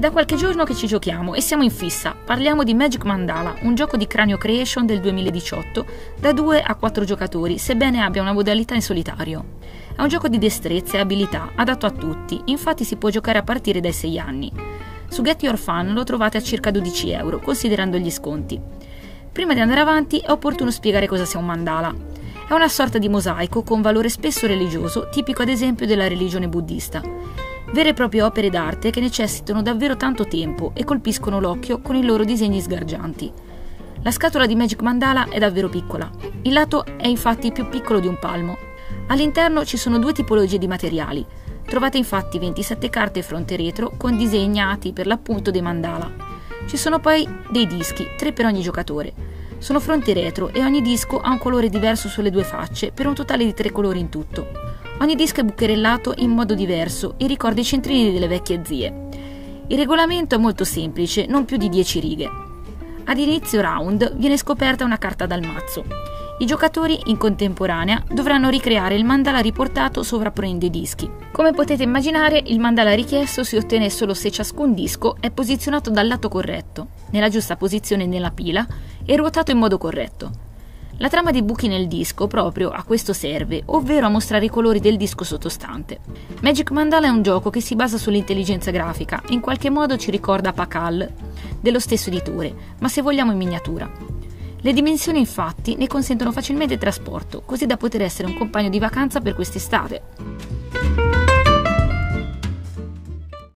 da qualche giorno che ci giochiamo e siamo in fissa. Parliamo di Magic Mandala, un gioco di Cranio Creation del 2018, da 2 a 4 giocatori, sebbene abbia una modalità in solitario. È un gioco di destrezza e abilità, adatto a tutti, infatti si può giocare a partire dai 6 anni. Su Get Your Fun lo trovate a circa 12 euro, considerando gli sconti. Prima di andare avanti è opportuno spiegare cosa sia un mandala. È una sorta di mosaico con valore spesso religioso, tipico ad esempio della religione buddista. Vere e proprie opere d'arte che necessitano davvero tanto tempo e colpiscono l'occhio con i loro disegni sgargianti. La scatola di Magic Mandala è davvero piccola. Il lato è infatti più piccolo di un palmo. All'interno ci sono due tipologie di materiali. Trovate infatti 27 carte fronte retro con disegnati per l'appunto dei mandala. Ci sono poi dei dischi, tre per ogni giocatore. Sono fronte retro e ogni disco ha un colore diverso sulle due facce per un totale di tre colori in tutto. Ogni disco è bucherellato in modo diverso e ricorda i centrini delle vecchie zie. Il regolamento è molto semplice, non più di 10 righe. Ad inizio round viene scoperta una carta dal mazzo. I giocatori in contemporanea dovranno ricreare il mandala riportato sovrapponendo i dischi. Come potete immaginare, il mandala richiesto si ottiene solo se ciascun disco è posizionato dal lato corretto, nella giusta posizione nella pila e ruotato in modo corretto. La trama dei buchi nel disco proprio a questo serve, ovvero a mostrare i colori del disco sottostante. Magic Mandala è un gioco che si basa sull'intelligenza grafica, in qualche modo ci ricorda Pakal, dello stesso editore, ma se vogliamo in miniatura. Le dimensioni infatti ne consentono facilmente trasporto, così da poter essere un compagno di vacanza per quest'estate.